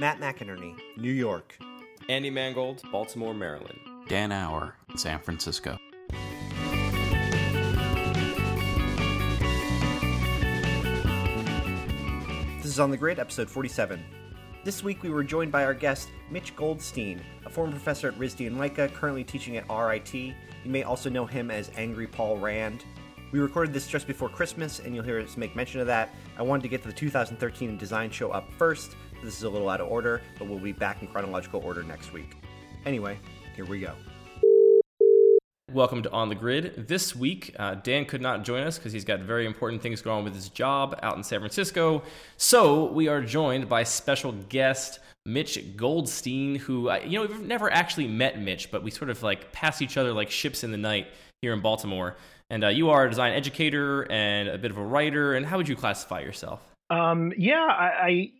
Matt McInerney, New York. Andy Mangold, Baltimore, Maryland. Dan Auer, San Francisco. This is On the Grid, episode 47. This week we were joined by our guest, Mitch Goldstein, a former professor at RISD and MICA, currently teaching at RIT. You may also know him as Angry Paul Rand. We recorded this just before Christmas, and you'll hear us make mention of that. I wanted to get to the 2013 design show up first. This is a little out of order, but we'll be back in chronological order next week. Anyway, here we go. Welcome to On the Grid. This week, uh, Dan could not join us because he's got very important things going on with his job out in San Francisco. So we are joined by special guest Mitch Goldstein, who uh, you know we've never actually met Mitch, but we sort of like pass each other like ships in the night here in Baltimore. And uh, you are a design educator and a bit of a writer. And how would you classify yourself? Um, yeah, I, I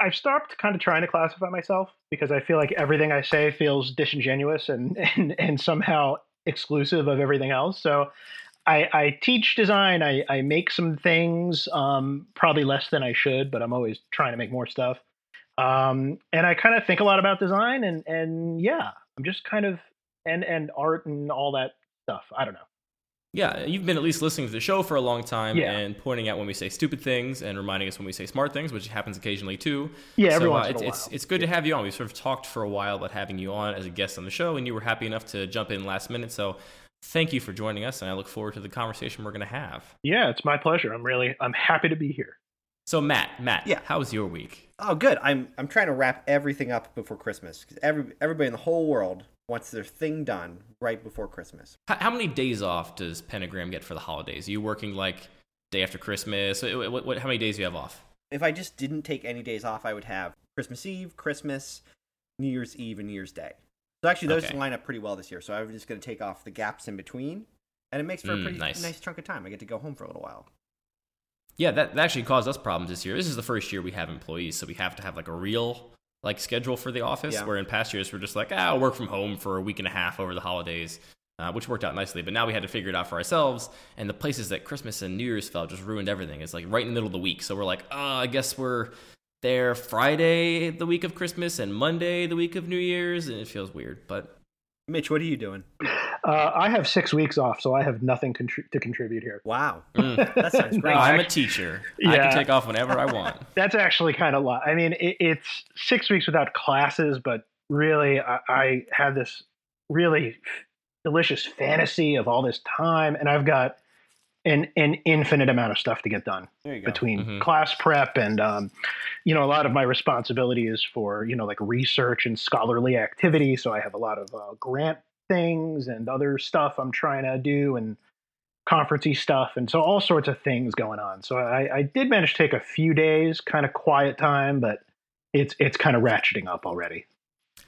I've stopped kind of trying to classify myself because I feel like everything I say feels disingenuous and and, and somehow exclusive of everything else. So I, I teach design. I, I make some things, um, probably less than I should, but I'm always trying to make more stuff. Um, and I kind of think a lot about design and, and yeah, I'm just kind of, and, and art and all that stuff. I don't know. Yeah, you've been at least listening to the show for a long time Yeah. and pointing out when we say stupid things and reminding us when we say smart things, which happens occasionally too. Yeah, every so, once uh, in a it's, it's while. it's good to have you on. We sort of talked for a while about having you on as a guest on the show, and you were happy enough to jump in last minute. So thank you for joining us, and I look forward to the conversation we're going to have. Yeah, it's my pleasure. I'm really, I'm happy to be here. So Matt, Matt, Yeah. how was your week? Oh, good. I'm I'm trying to wrap everything up before Christmas because every everybody in the whole world wants their thing done right before Christmas. How, many days off does Pentagram get for the holidays? Are you working like day after Christmas? What, what, what, how many days do you have off? If I just didn't take any days off, I would have Christmas Eve, Christmas, New Year's Eve, and New Year's Day. So actually, those Okay. line up pretty well this year. So I'm just going to take off the gaps in between, and it makes for Mm, a pretty nice. nice chunk of time. I get to go home for a little while. Yeah, that, that actually caused us problems this year. This is the first year we have employees, so we have to have like a real like schedule for the office. Yeah. Where in past years we're just like, ah, I'll work from home for a week and a half over the holidays, uh, which worked out nicely. But now we had to figure it out for ourselves, and the places that Christmas and New Year's fell just ruined everything. It's like right in the middle of the week, so we're like, oh, I guess we're there Friday the week of Christmas and Monday the week of New Year's, and it feels weird. But Mitch, what are you doing? Uh, I have six weeks off, so I have nothing contri- to contribute here. Wow, mm, that sounds great. I'm a teacher. I can take off whenever I want. That's actually kind of a lot. I mean, it, it's six weeks without classes, but really, I, I have this really delicious fantasy of all this time, and I've got an an infinite amount of stuff to get done there you go. between Mhm. class prep and um, you know a lot of my responsibility is for you know like research and scholarly activity so i have a lot of uh, grant things and other stuff i'm trying to do and conferencey stuff and so all sorts of things going on so i, I did manage to take a few days kind of quiet time but it's it's kind of ratcheting up already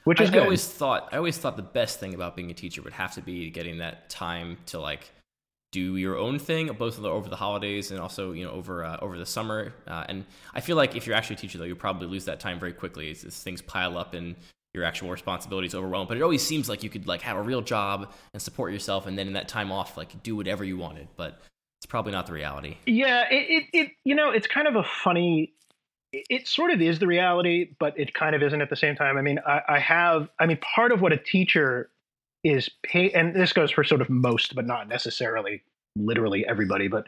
which I, is I good always thought I always thought the best thing about being a teacher would have to be getting that time to like do your own thing, both over the holidays and also you know over uh, over the summer. Uh, and I feel like if you're actually a teacher, though, you probably lose that time very quickly as, as things pile up and your actual responsibilities overwhelm. But it always seems like you could like have a real job and support yourself, and then in that time off, like do whatever you wanted. But it's probably not the reality. Yeah, it, it, it you know, it's kind of a funny it it sort of is the reality, but it kind of isn't at the same time. I mean, I, I have I mean, part of what a teacher is pay and this goes for sort of most, but not necessarily literally everybody, but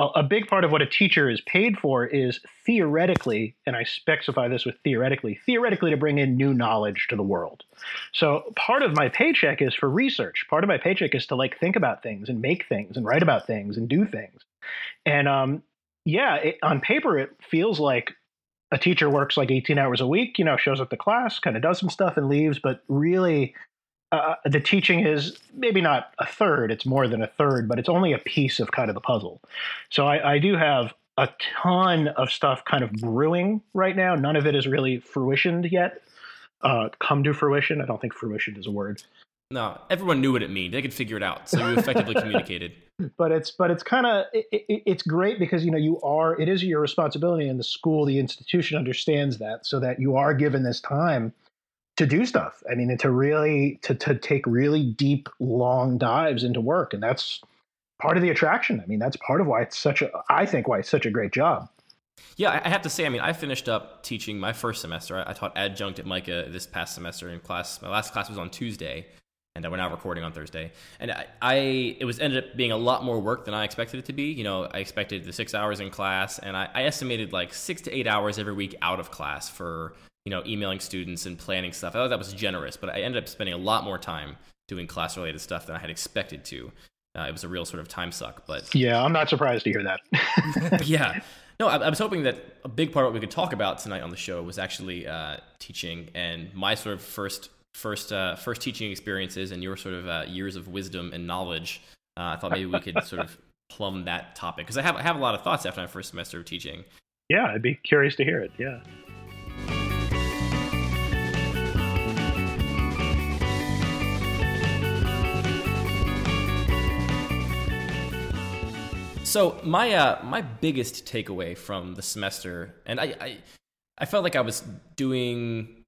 a, a big part of what a teacher is paid for is theoretically, and I specify this with theoretically, theoretically to bring in new knowledge to the world. So part of my paycheck is for research. Part of my paycheck is to like think about things and make things and write about things and do things. And um, yeah, it, on paper it feels like a teacher works like 18 hours a week. You know, shows up to class, kind of does some stuff and leaves. But really, uh, the teaching is maybe not a third. It's more than a third, but it's only a piece of kind of the puzzle. So I, I do have a ton of stuff kind of brewing right now. None of it is really fruitioned yet. Uh, come to fruition. I don't think fruition is a word. No, everyone knew what it meant. They could figure it out, so you effectively communicated. but it's but it's kind of it, it, it's great because you know you are it is your responsibility and the school the institution understands that so that you are given this time to do stuff i mean and to really to, to take really deep long dives into work and that's part of the attraction i mean that's part of why it's such a i think why it's such a great job Yeah, I have to say, I mean, I finished up teaching my first semester. I, taught adjunct at MICA this past semester in class. My last class was on Tuesday, and we're now recording on Thursday. And I, I, it was ended up being a lot more work than I expected it to be. You know, I expected the six hours in class, and I, I estimated like six to eight hours every week out of class for you know emailing students and planning stuff. I thought that was generous, but I ended up spending a lot more time doing class related stuff than I had expected to. Uh, it was a real sort of time suck, but yeah, I'm not surprised to hear that. yeah. No, I, I, was hoping that a big part of what we could talk about tonight on the show was actually uh, teaching and my sort of first first uh, first teaching experiences and your sort of uh, years of wisdom and knowledge. Uh, I thought maybe we could sort of plumb that topic because I have I have a lot of thoughts after my first semester of teaching. Yeah, I'd be curious to hear it. Yeah. So my uh, my biggest takeaway from the semester, and I, I I felt like I was doing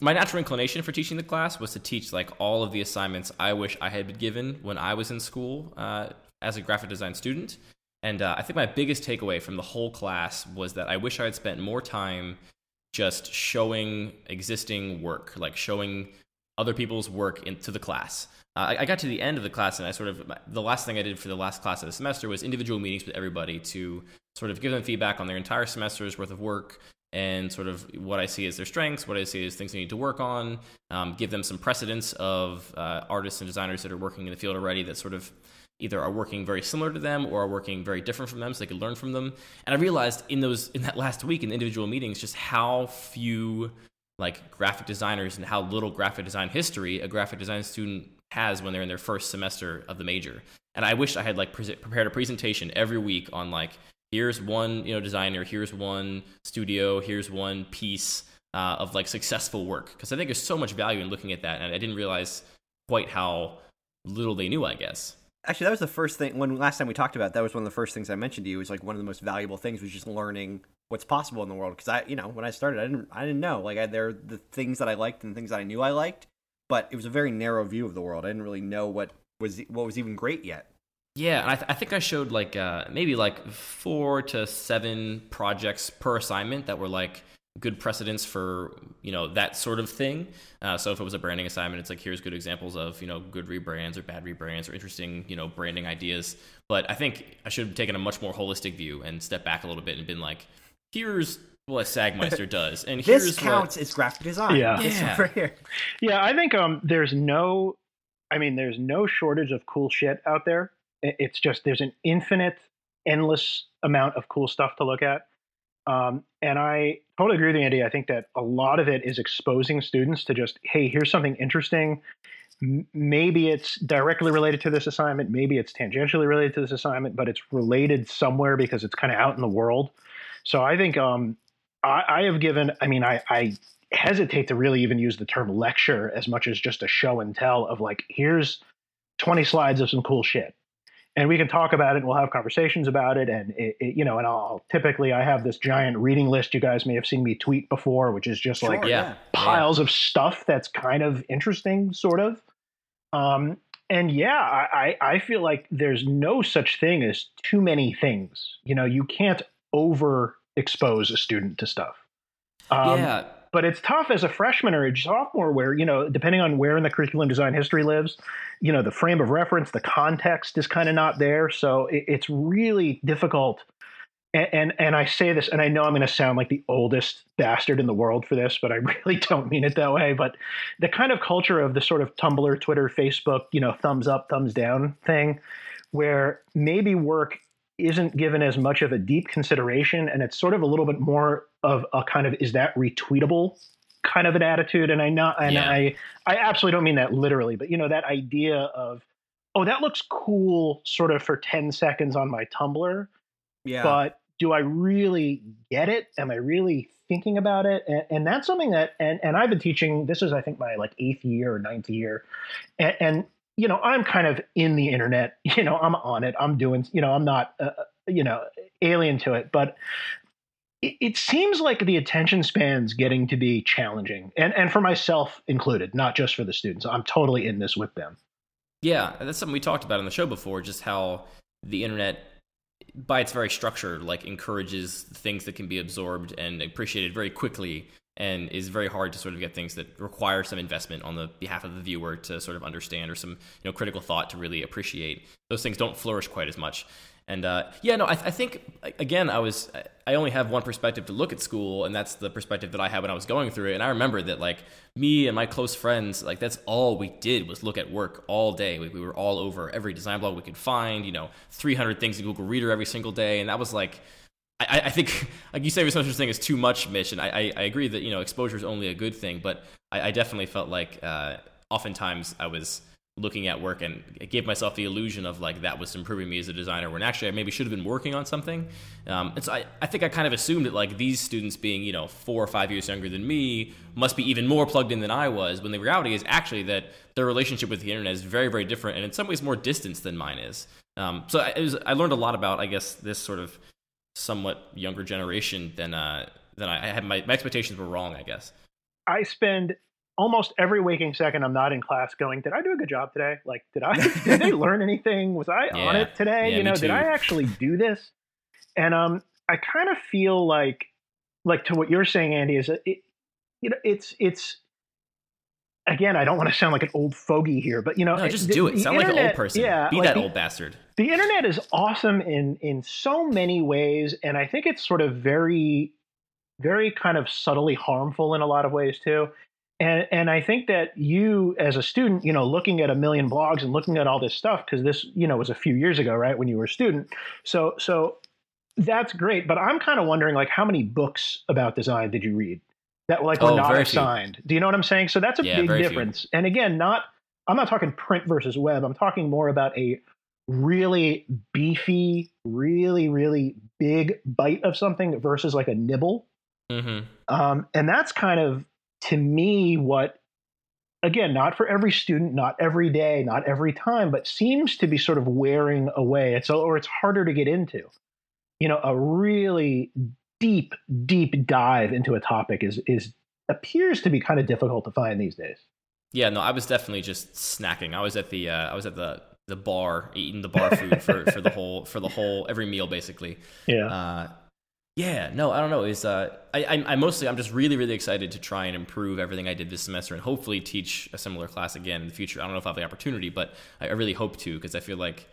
my natural inclination for teaching the class was to teach like all of the assignments I wish I had been given when I was in school uh, as a graphic design student. And uh, I think my biggest takeaway from the whole class was that I wish I had spent more time just showing existing work, like showing other people's work into the class. Uh, I, got to the end of the class, and I sort of the last thing I did for the last class of the semester was individual meetings with everybody to sort of give them feedback on their entire semester's worth of work and sort of what I see as their strengths, what I see as things they need to work on, um, give them some precedents of uh, artists and designers that are working in the field already that sort of either are working very similar to them or are working very different from them so they could learn from them. And I realized in those in that last week in the individual meetings just how few like graphic designers and how little graphic design history a graphic design student has when they're in their first semester of the major. And I wish I had like pre- prepared a presentation every week on like here's one you know designer, here's one studio, here's one piece uh, of like successful work because I think there's so much value in looking at that, and I didn't realize quite how little they knew. I guess. Actually, that was the first thing when last time we talked about. That was one of the first things I mentioned to you. Was like one of the most valuable things was just learning what's possible in the world. Because I, you know, when I started, I didn't, I didn't know. Like I, there are the things that I liked and things that I knew I liked, but it was a very narrow view of the world. I didn't really know what was what was even great yet. Yeah, I, th- I think I showed like uh, maybe like four to seven projects per assignment that were like good precedents for you know that sort of thing. Uh, so if it was a branding assignment, it's like here's good examples of you know good rebrands or bad rebrands or interesting you know branding ideas. But I think I should have taken a much more holistic view and stepped back a little bit and been like, here's what Sagmeister does. And this counts what... as graphic design. Yeah, yeah. Right yeah. I think um, there's no, I mean, there's no shortage of cool shit out there. It's just there's an infinite, endless amount of cool stuff to look at. Um, and I totally agree with you, Andy. I think that a lot of it is exposing students to just, hey, here's something interesting. M- maybe it's directly related to this assignment. Maybe it's tangentially related to this assignment, but it's related somewhere because it's kind of out in the world. So I think um, I, I have given, I mean, I, I hesitate to really even use the term lecture as much as just a show and tell of like, here's 20 slides of some cool shit. And we can talk about it and we'll have conversations about it. And, it, it, you know, and I'll typically, I have this giant reading list you guys may have seen me tweet before, which is just sure, like yeah. piles yeah. of stuff that's kind of interesting, sort of. Um, and yeah, I, I feel like there's no such thing as too many things. You know, you can't over expose a student to stuff. Um, yeah. But it's tough as a freshman or a sophomore, where you know, depending on where in the curriculum design history lives, you know, the frame of reference, the context is kind of not there. So it, it's really difficult. And, and, and I say this, and I know I'm going to sound like the oldest bastard in the world for this, but I really don't mean it that way. But the kind of culture of the sort of Tumblr, Twitter, Facebook, you know, thumbs up, thumbs down thing, where maybe work isn't given as much of a deep consideration and it's sort of a little bit more of a kind of is that retweetable kind of an attitude? And i not and yeah. i i absolutely don't mean that literally but you know that idea of oh that looks cool sort of for 10 seconds on my tumblr yeah. but do i really get it? Am i really thinking about it? And, and that's something that and and i've been teaching this is i think my like eighth year or ninth year and, and you know, I'm kind of in the internet, you know, I'm on it, I'm doing, you know, I'm not, uh, uh, you know, alien to it, but it, it, seems like the attention span's getting to be challenging and, and for myself included, not just for the students. I'm totally in this with them. Yeah. That's something we talked about on the show before, just how the internet by its very structure, like encourages things that can be absorbed and appreciated very quickly, and is very hard to sort of get things that require some investment on the behalf of the viewer to sort of understand or some you know critical thought to really appreciate. Those things don't flourish quite as much. And uh, yeah, no, I, I, think again, I was I only have one perspective to look at school, and that's the perspective that I had when I was going through it. And I remember that like me and my close friends, like that's all we did was look at work all day. We, we were all over every design blog we could find. You know, 300 things in Google Reader every single day, and that was like. I, I think, like you say, there's no such thing as too much, Mitch, and I, I, agree that you know exposure is only a good thing. But I, I definitely felt like uh, oftentimes I was looking at work and it gave myself the illusion of like that was improving me as a designer when actually I maybe should have been working on something. Um, and so I, I think I kind of assumed that like these students being, you know, four or five years younger than me must be even more plugged in than I was when the reality is actually that their relationship with the internet is very, very different and in some ways more distant than mine is. Um, so I, was, I learned a lot about, I guess, this sort of somewhat younger generation than, uh, than I, I had. My, my expectations were wrong, I guess. I spend almost every waking second I'm not in class going, did I do a good job today? Like, did I, did they learn anything? Was I yeah. on it today? Yeah, you know, did I actually do this? And, um, I kind of feel like, like to what you're saying, Andy, is it, you know, it's, it's, again, I don't want to sound like an old fogey here, but you know, no, just do it. Sound internet, like an old person. Yeah, be like that the, old bastard. The internet is awesome in in so many ways, and I think it's sort of very, very kind of subtly harmful in a lot of ways too. And and I think that you as a student, you know, looking at a million blogs and looking at all this stuff because this, you know, was a few years ago, right, when you were a student. So so that's great, but I'm kind of wondering like how many books about design did you read that like were oh, not assigned? Few. Do you know what I'm saying? So that's a yeah, big difference. Few. And again, not I'm not talking print versus web. I'm talking more about a really beefy, really really big bite of something versus like a nibble. Mm-hmm. Um, and that's kind of to me what again not for every student not every day not every time but seems to be sort of wearing away it's or it's harder to get into you know a really deep deep dive into a topic is is appears to be kind of difficult to find these days yeah no i was definitely just snacking i was at the uh, i was at the the bar eating the bar food for, for the whole for the whole every meal basically yeah uh, yeah, no, I don't know. Is uh, I, I, I mostly I'm just really really excited to try and improve everything I did this semester and hopefully teach a similar class again in the future. I don't know if I have the opportunity, but I, I really hope to because I feel like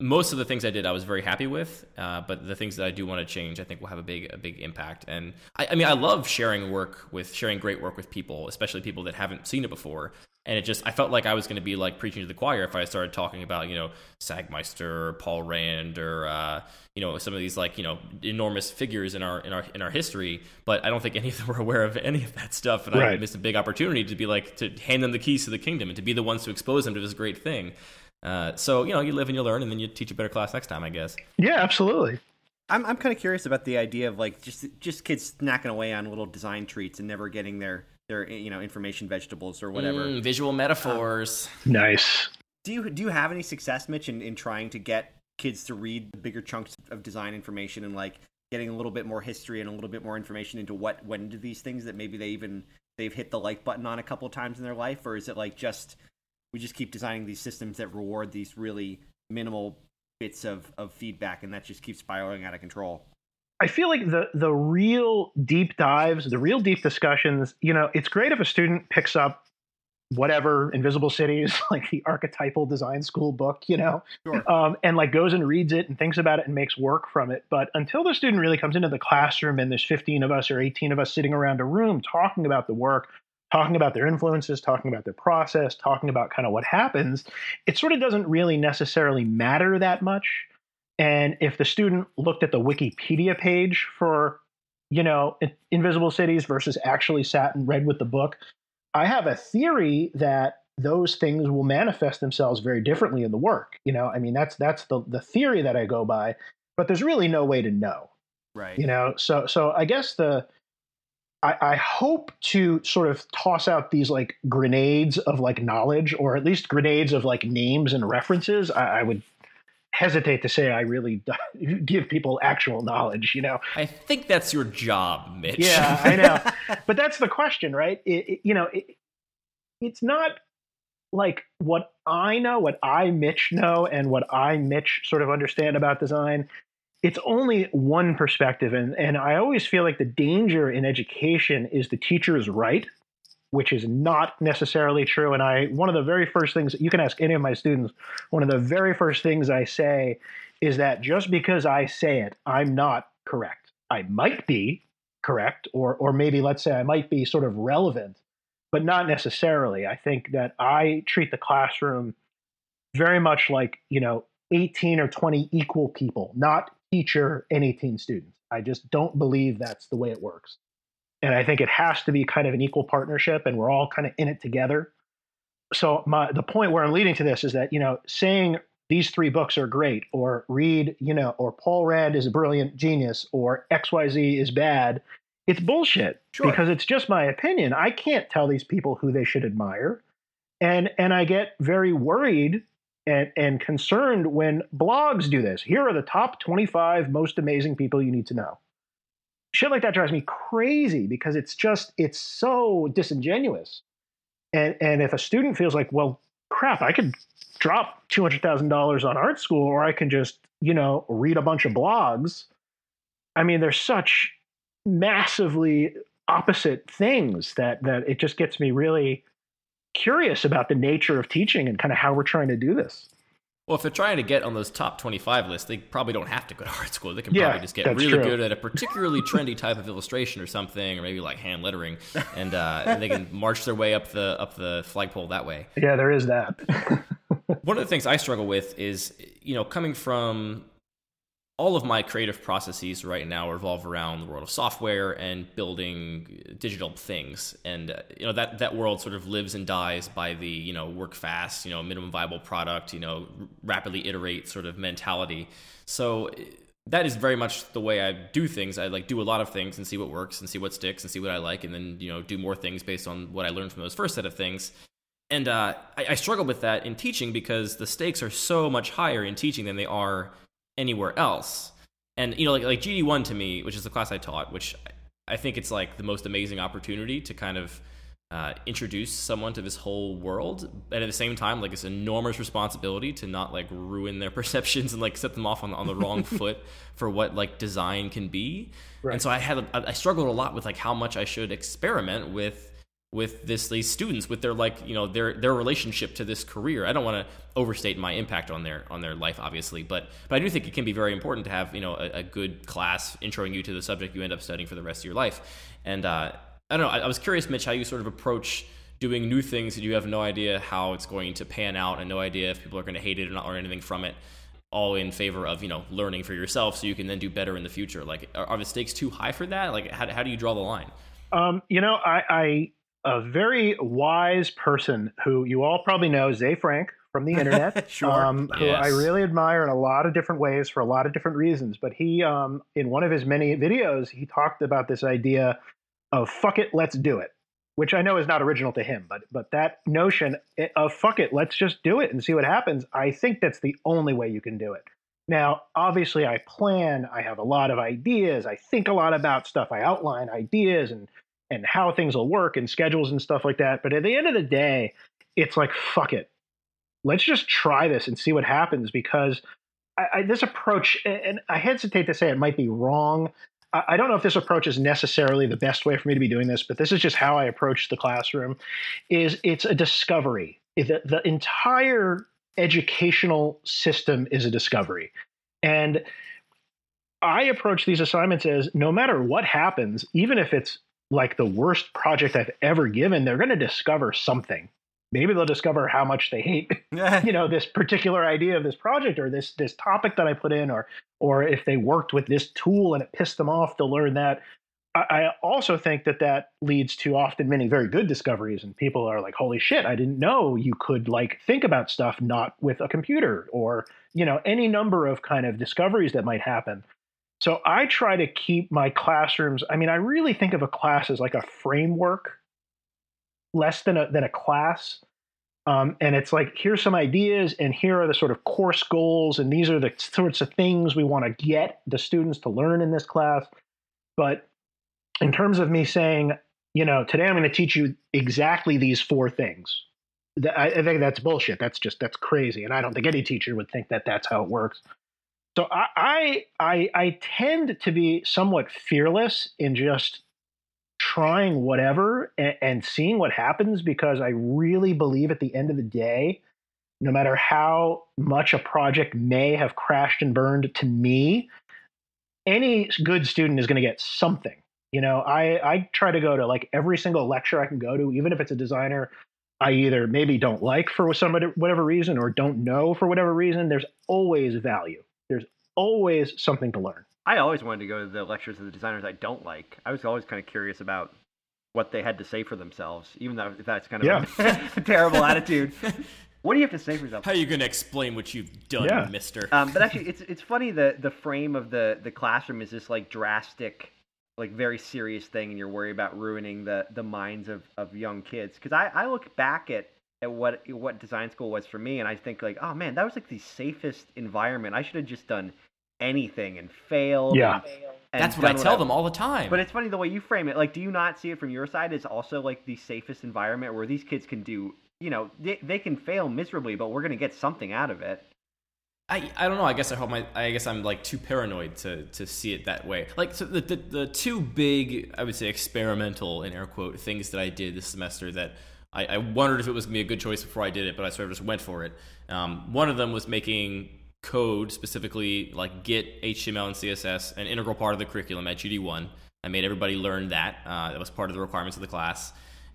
most of the things I did, I was very happy with. Uh, but the things that I do want to change, I think will have a big, a big impact. And I, I, mean, I love sharing work with, sharing great work with people, especially people that haven't seen it before. And it just, I felt like I was going to be like preaching to the choir if I started talking about, you know, Sagmeister or Paul Rand or, uh, you know, some of these like, you know, enormous figures in our, in our, in our history. But I don't think any of them were aware of any of that stuff. And right. I missed a big opportunity to be like, to hand them the keys to the kingdom and to be the ones to expose them to this great thing. Uh, so you know, you live and you learn, and then you teach a better class next time, I guess. Yeah, absolutely. I'm I'm kind of curious about the idea of like just just kids snacking away on little design treats and never getting their their you know information vegetables or whatever. Mm, visual metaphors. Um, nice. Do you do you have any success, Mitch, in, in trying to get kids to read bigger chunks of design information and like getting a little bit more history and a little bit more information into what went into these things that maybe they even they've hit the like button on a couple of times in their life, or is it like just we just keep designing these systems that reward these really minimal bits of, of feedback and that just keeps spiraling out of control i feel like the the real deep dives the real deep discussions you know it's great if a student picks up whatever invisible cities like the archetypal design school book you know sure. um, and like goes and reads it and thinks about it and makes work from it but until the student really comes into the classroom and there's 15 of us or 18 of us sitting around a room talking about the work talking about their influences, talking about their process, talking about kind of what happens, it sort of doesn't really necessarily matter that much. And if the student looked at the Wikipedia page for, you know, Invisible Cities versus actually sat and read with the book, I have a theory that those things will manifest themselves very differently in the work. You know, I mean, that's that's the the theory that I go by, but there's really no way to know. Right. You know, so so I guess the I, I, hope to sort of toss out these like grenades of like knowledge, or at least grenades of like names and references. I, I would hesitate to say I really give people actual knowledge. You know, I think that's your job, Mitch. Yeah, I know, but that's the question, right? It, it, you know, it, it's not like what I know, what I Mitch know, and what I Mitch sort of understand about design it's only one perspective and and I always feel like the danger in education is the teacher is right which is not necessarily true and I one of the very first things you can ask any of my students one of the very first things I say is that just because I say it I'm not correct I might be correct or or maybe let's say I might be sort of relevant but not necessarily I think that I treat the classroom very much like you know 18 or 20 equal people not teacher and 18 students. I just don't believe that's the way it works. And I think it has to be kind of an equal partnership and we're all kind of in it together. So my the point where I'm leading to this is that, you know, saying these three books are great or read, you know, or Paul Rand is a brilliant genius or XYZ is bad, it's bullshit sure. because it's just my opinion. I can't tell these people who they should admire. And and I get very worried and, and concerned when blogs do this. Here are the top 25 most amazing people you need to know. Shit like that drives me crazy because it's just, it's so disingenuous. And, and if a student feels like, well, crap, I could drop $200,000 on art school or I can just, you know, read a bunch of blogs. I mean, there's such massively opposite things that, that it just gets me really curious about the nature of teaching and kind of how we're trying to do this. Well, if they're trying to get on those top 25 lists, they probably don't have to go to art school. They can yeah, probably just get really true. good at a particularly trendy type of illustration or something, or maybe like hand lettering, and, uh, and they can march their way up the up the flagpole that way. Yeah, there is that. One of the things I struggle with is, you know, coming from all of my creative processes right now revolve around the world of software and building digital things and uh, you know that that world sort of lives and dies by the you know work fast you know minimum viable product you know rapidly iterate sort of mentality so that is very much the way I do things. I like do a lot of things and see what works and see what sticks and see what I like, and then you know do more things based on what I learned from those first set of things. And uh, I, I struggle with that in teaching because the stakes are so much higher in teaching than they are anywhere else. And you know, like like GD one to me, which is the class I taught, which I think it's like the most amazing opportunity to kind of uh, introduce someone to this whole world, and at the same time, like it's enormous responsibility to not like ruin their perceptions and like set them off on on the wrong foot for what like design can be. Right. And so I had I struggled a lot with like how much I should experiment with with this these students with their like you know their their relationship to this career. I don't want to overstate my impact on their on their life obviously but but i do think it can be very important to have you know a, a good class introing you to the subject you end up studying for the rest of your life. And uh, i don't know I, I was curious mitch how you sort of approach doing new things that you have no idea how it's going to pan out and no idea if people are going to hate it or not or anything from it all in favor of you know learning for yourself so you can then do better in the future. Like are, are the stakes too high for that? Like how, how do you draw the line? Um, you know I, I a very wise person who you all probably know, Ze Frank from the internet, sure. um, who yes. I really admire in a lot of different ways for a lot of different reasons. But he, um, in one of his many videos, he talked about this idea of "fuck it, let's do it," which I know is not original to him, but but that notion of "fuck it, let's just do it and see what happens," I think that's the only way you can do it. Now, obviously, I plan. I have a lot of ideas. I think a lot about stuff. I outline ideas and and how things will work and schedules and stuff like that. But at the end of the day, it's like, fuck it. Let's just try this and see what happens because I, I, this approach, and I hesitate to say it might be wrong. I, don't know if this approach is necessarily the best way for me to be doing this, but this is just how I approach the classroom. Is it's a discovery. The, the entire educational system is a discovery, and I approach these assignments as no matter what happens, even if it's like the worst project I've ever given, they're going to discover something. Maybe they'll discover how much they hate, you know, this particular idea of this project or this this topic that I put in, or or if they worked with this tool and it pissed them off, they'll learn that. I, I also think that that leads to often many very good discoveries, and people are like, "Holy shit! I didn't know you could like think about stuff not with a computer," or you know, any number of kind of discoveries that might happen. So I try to keep my classrooms. I mean, I really think of a class as like a framework, less than a than a class. Um, and it's like here's some ideas, and here are the sort of course goals, and these are the sorts of things we want to get the students to learn in this class. But in terms of me saying, you know, today I'm going to teach you exactly these four things. I, I think that's bullshit. That's just that's crazy, and I don't think any teacher would think that that's how it works. So I, I I tend to be somewhat fearless in just trying whatever and, and seeing what happens because I really believe at the end of the day, no matter how much a project may have crashed and burned to me, any good student is going to get something. You know, I, I try to go to like every single lecture I can go to, even if it's a designer I either maybe don't like for some whatever reason or don't know for whatever reason. There's always value. There's always something to learn. I always wanted to go to the lectures of the designers I don't like. I was always kind of curious about what they had to say for themselves, even though that's kind of yeah. a terrible attitude. What do you have to say for yourself? How are you going to explain what you've done, yeah. Mister? Um, but actually, it's it's funny the the frame of the the classroom is this like drastic, like very serious thing, and you're worried about ruining the the minds of of young kids. Because I I look back at at what what design school was for me, and I think like, oh man, that was like the safest environment. I should have just done anything and failed. Yeah. And, and That's what I tell them all the time. But it's funny the way you frame it. Like, do you not see it from your side as also like the safest environment where these kids can do you know, they, they can fail miserably, but we're going to get something out of it. I, I don't know. I guess I hope my I guess I'm like too paranoid to to see it that way. Like so the, the the two big I would say experimental in air quote things that I did this semester that I, I wondered if it was gonna be a good choice before I did it, but I sort of just went for it. Um, one of them was making code specifically like Git, HTML, and CSS an integral part of the curriculum at GD1. I made everybody learn that. Uh, that was part of the requirements of the class.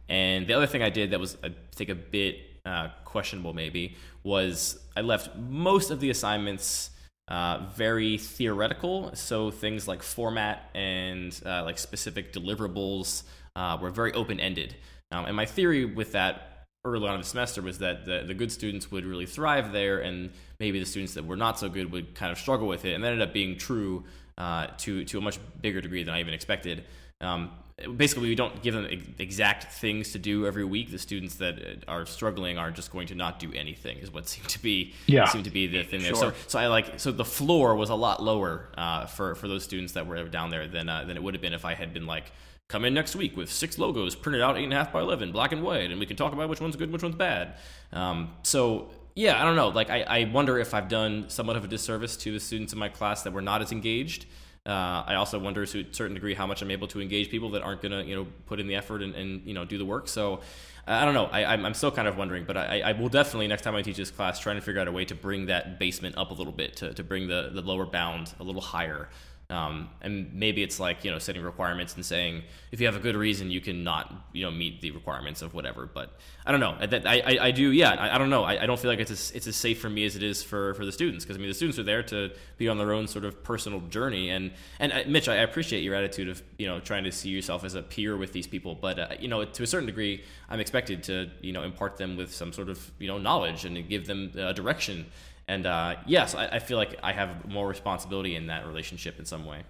And the other thing I did that was, I think, a bit uh, questionable maybe was I left most of the assignments uh, very theoretical. So things like format and uh, like specific deliverables uh, were very open ended. Um, and my theory with that early on in the semester was that the, the good students would really thrive there, and maybe the students that were not so good would kind of struggle with it. And that ended up being true uh, to to a much bigger degree than I even expected. Um, basically we don't give them exact things to do every week the students that uh, are struggling are just going to not do anything is what seemed to be yeah. seemed to be the thing there so so i like so the floor was a lot lower uh, for for those students that were down there than uh, than it would have been if i had been like come in next week with six logos printed out eight and a half by 11 black and white and we can talk about which one's good which one's bad um, so yeah i don't know like I, I wonder if i've done somewhat of a disservice to the students in my class that were not as engaged uh, I also wonder to a certain degree how much I'm able to engage people that aren't going to, you know, put in the effort and, and, you know, do the work. So I don't know. I, am still kind of wondering, but I, I, will definitely next time I teach this class trying to figure out a way to bring that basement up a little bit to, to bring the, the lower bound a little higher um, and maybe it's like you know setting requirements and saying if you have a good reason you can not you know meet the requirements of whatever. But I don't know. I I, I do yeah. I, I don't know. I, I, don't feel like it's as, it's as safe for me as it is for, for the students because I mean the students are there to be on their own sort of personal journey and and uh, Mitch I appreciate your attitude of you know trying to see yourself as a peer with these people, but uh, you know to a certain degree I'm expected to you know impart them with some sort of you know knowledge and give them uh, direction and uh, yes, I, I, feel like I have more responsibility in that relationship in some way.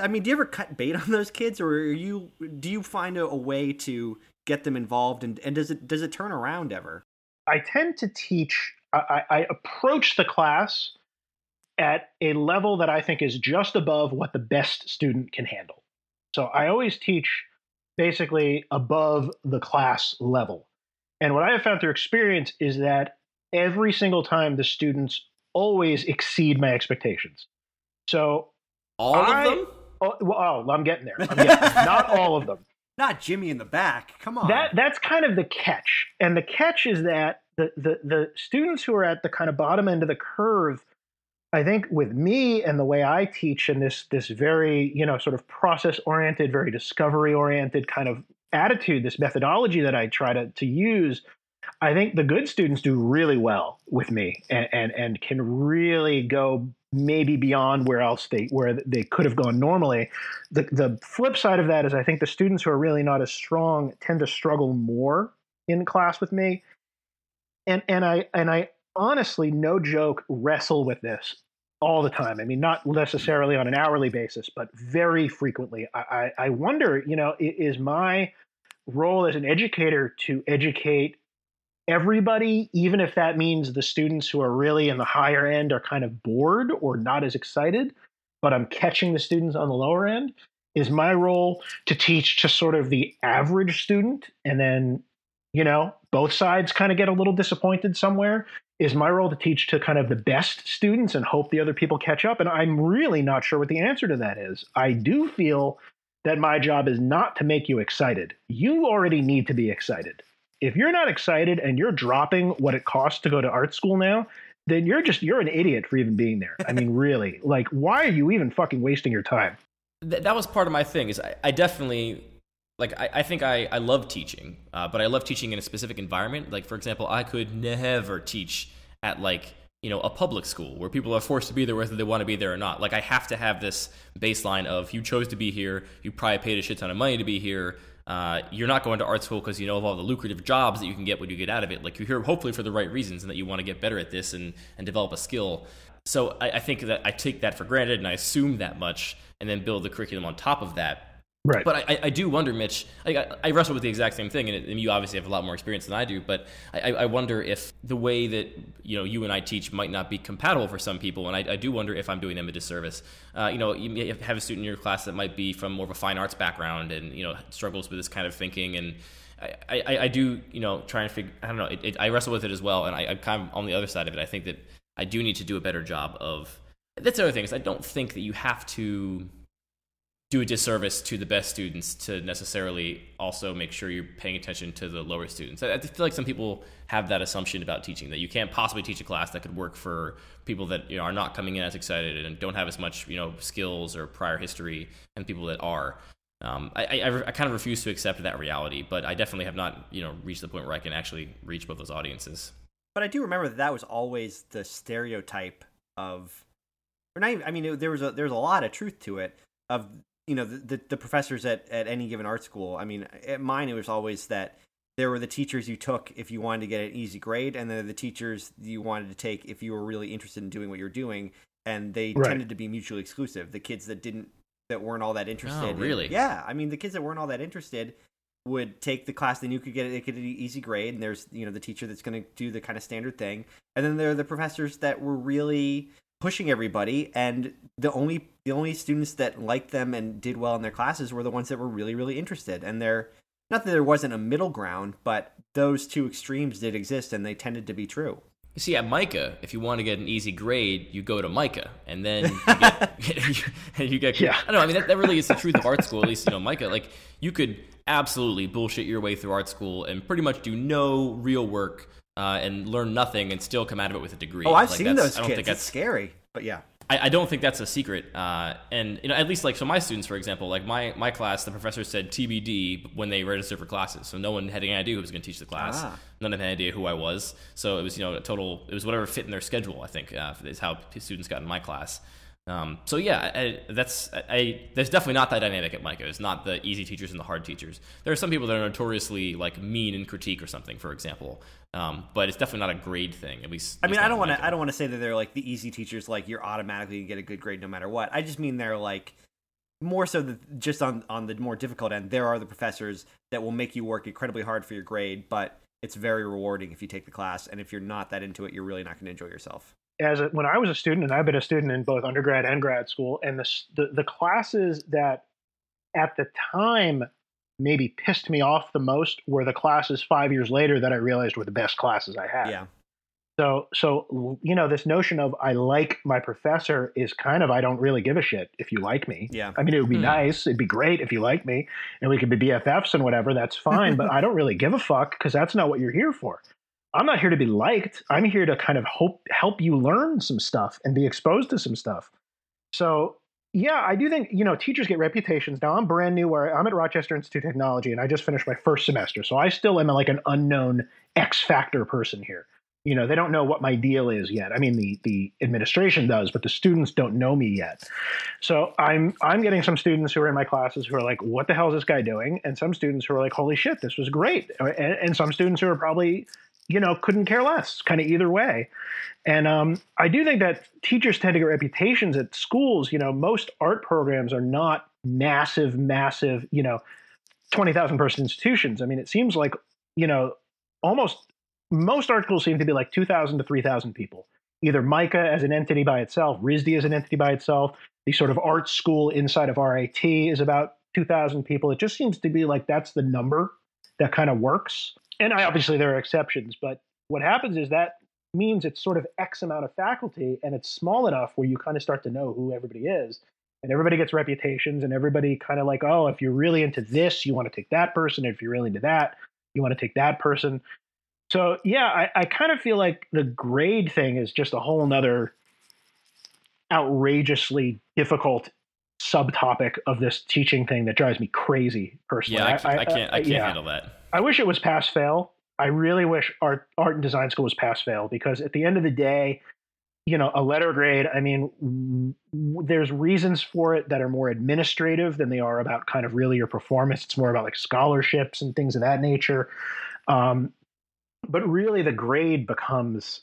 I mean, do you ever cut bait on those kids, or you do you find a, a way to get them involved, and, and does it does it turn around ever? I tend to teach. I, I approach the class at a level that I think is just above what the best student can handle. So I always teach basically above the class level. And what I have found through experience is that every single time the students always exceed my expectations. So all I, of them? Oh, well, oh, I'm getting there. I'm getting there. Not all of them. Not Jimmy in the back. Come on. That that's kind of the catch. And the catch is that the the the students who are at the kind of bottom end of the curve I think with me and the way I teach and this this very, you know, sort of process oriented, very discovery oriented kind of attitude, this methodology that I try to to use, I think the good students do really well with me and, and, and can really go maybe beyond where else they where they could have gone normally. The the flip side of that is I think the students who are really not as strong tend to struggle more in class with me. And and I and I honestly, no joke, wrestle with this all the time. I mean, not necessarily on an hourly basis, but very frequently. I, I, I wonder, you know, is my role as an educator to educate everybody, even if that means the students who are really in the higher end are kind of bored or not as excited, but I'm catching the students on the lower end, is my role to teach to sort of the average student and then, you know, both sides kind of get a little disappointed somewhere? is my role to teach to kind of the best students and hope the other people catch up? And I'm really not sure what the answer to that is. I do feel that my job is not to make you excited. You already need to be excited. If you're not excited and you're dropping what it costs to go to art school now, then you're just you're an idiot for even being there. I mean, really, like, why are you even fucking wasting your time? Th- that was part of my thing. Is I, I definitely like I, I think I, I love teaching, uh, but I love teaching in a specific environment. Like for example, I could never teach at like you know a public school where people are forced to be there whether they want to be there or not. Like I have to have this baseline of you chose to be here, you probably paid a shit ton of money to be here. Uh, you're not going to art school because you know of all the lucrative jobs that you can get when you get out of it. Like you're here hopefully for the right reasons and that you want to get better at this and, and develop a skill. So I, I think that I take that for granted and I assume that much and then build the curriculum on top of that. Right. But I, I do wonder, Mitch. I, I wrestle with the exact same thing, and, it, and you obviously have a lot more experience than I do. But I, I wonder if the way that you know you and I teach might not be compatible for some people, and I, I do wonder if I'm doing them a disservice. Uh, you know, you have a student in your class that might be from more of a fine arts background, and you know struggles with this kind of thinking, and I, I, I do you know try and figure. I don't know. It, it, I wrestle with it as well, and I, I'm kind of on the other side of it. I think that I do need to do a better job of. That's the other thing is I don't think that you have to do a disservice to the best students to necessarily also make sure you're paying attention to the lower students. I, I feel like some people have that assumption about teaching that you can't possibly teach a class that could work for people that you know are not coming in as excited and don't have as much you know skills or prior history and people that are. Um, I, I, I, kind of refuse to accept that reality, but I definitely have not you know reached the point where I can actually reach both those audiences. But I do remember that that was always the stereotype of, or not even, I mean, it, there was a there's a lot of truth to it of you know the, the, the professors at, at any given art school i mean at mine it was always that there were the teachers you took if you wanted to get an easy grade and then the teachers you wanted to take if you were really interested in doing what you're doing and they Right. tended to be mutually exclusive the kids that didn't that weren't all that oh, interested Oh, in- really? yeah i mean the kids that weren't all that interested would take the class they knew could get they could get an easy grade and there's you know the teacher that's going to do the kind of standard thing and then there are the professors that were really pushing everybody and the only the only students that liked them and did well in their classes were the ones that were really really interested and they're not that there wasn't a middle ground but those two extremes did exist and they tended to be true You see, at MICA, if you want to get an easy grade, you go to MICA, and then you get, you get Yeah. I don't know. I mean, that, that really is the truth of art school. At least you know, MICA. Like, you could absolutely bullshit your way through art school and pretty much do no real work uh, and learn nothing and still come out of it with a degree. oh i've Like, seen that's- those I don't kids think it's scary but yeah I, I don't think that's a secret. Uh, and you know, at least like so, my students, for example, like my my class, the professor said TBD when they registered for classes, so no one had any idea who was going to teach the class. Ah. None of them had any idea who I was. So it was you know a total. It was whatever fit in their schedule. I think uh, is how students got in my class. Um, so yeah, I, that's I, I. There's definitely not that dynamic at MICA. It's not the easy teachers and the hard teachers. There are some people that are notoriously like mean in critique or something, for example. Um, but it's definitely not a grade thing. At least. I mean, at least I don't want to. I don't want to say that they're like the easy teachers. Like you're automatically gonna get a good grade no matter what. I just mean they're like more so that just on on the more difficult end. There are the professors that will make you work incredibly hard for your grade, but it's very rewarding if you take the class. And if you're not that into it, you're really not going to enjoy yourself. As a, when I was a student, and I've been a student in both undergrad and grad school, and the, the the classes that at the time maybe pissed me off the most were the classes five years later that I realized were the best classes I had. Yeah, So so you know this notion of I like my professor is kind of I don't really give a shit if you like me. yeah. I mean, it would be Hmm. nice. It'd be great if you like me and we could be BFFs and whatever. That's fine. but I don't really give a fuck because that's not what you're here for. I'm not here to be liked. I'm here to kind of hope help you learn some stuff and be exposed to some stuff. So yeah, I do think you know teachers get reputations. Now I'm brand new. Where I'm at Rochester Institute of Technology, and I just finished my first semester, so I still am like an unknown X factor person here. You know, they don't know what my deal is yet. I mean, the the administration does, but the students don't know me yet. So I'm I'm getting some students who are in my classes who are like, "What the hell is this guy doing?" And some students who are like, "Holy shit, this was great!" And, and some students who are probably, you know, couldn't care less, kind of either way. And um, I do think that teachers tend to get reputations at schools. You know, most art programs are not massive, massive, you know, twenty thousand person institutions. I mean, it seems like you know, almost most art schools seem to be like two thousand to three thousand people either MICA as an entity by itself, RISD as an entity by itself. The sort of art school inside of RIT is about 2,000 people. It just seems to be like that's the number that kind of works. And I, obviously there are exceptions, but what happens is that means it's sort of X amount of faculty and it's small enough where you kind of start to know who everybody is. And everybody gets reputations and everybody kind of like, oh, if you're really into this, you want to take that person. If you're really into that, you want to take that person. So yeah, I, I kind of feel like the grade thing is just a whole nother outrageously difficult subtopic of this teaching thing that drives me crazy personally. Yeah, I, I, I can't. I can't yeah. handle that. I wish it was pass fail. I really wish art art and design school was pass fail because at the end of the day, you know, a letter grade. I mean, w- there's reasons for it that are more administrative than they are about kind of really your performance. It's more about like scholarships and things of that nature. Um, but really, the grade becomes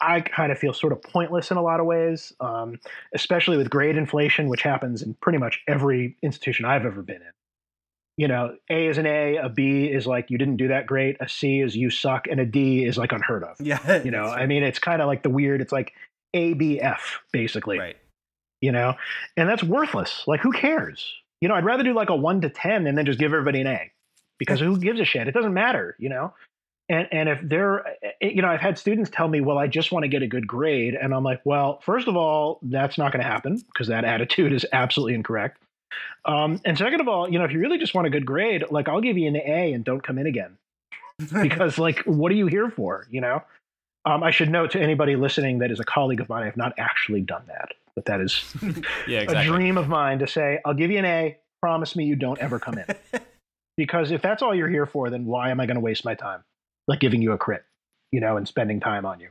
I kind of feel sort of pointless in a lot of ways, um, especially with grade inflation, which happens in pretty much every institution I've ever been in. You know, A is an A, a B is like you didn't do that great, a C is you suck, and a D is like unheard of. Yeah. You know, I mean, it's kind of like the weird, it's like A, B, F, basically. Right. You know, and that's worthless. Like, who cares? You know, I'd rather do like a one to 10 and then just give everybody an A because who gives a shit? It doesn't matter, you know? And and if they're eh, you know i've had students tell me well i just want to get a good grade. And i'm like well first of all that's not going to happen because that attitude is absolutely incorrect. Um, and second of all you know if you really just want a good grade like i'll give you an a and don't come in again. Because like what are you here for you know? Um, i should note to anybody listening that is a colleague of mine i have not actually done that but that is yeah, exactly. a dream of mine to say i'll give you an a promise me you don't ever come in. Because if that's all you're here for then why am i going to waste my time like giving you a crit, you know, and spending time on you.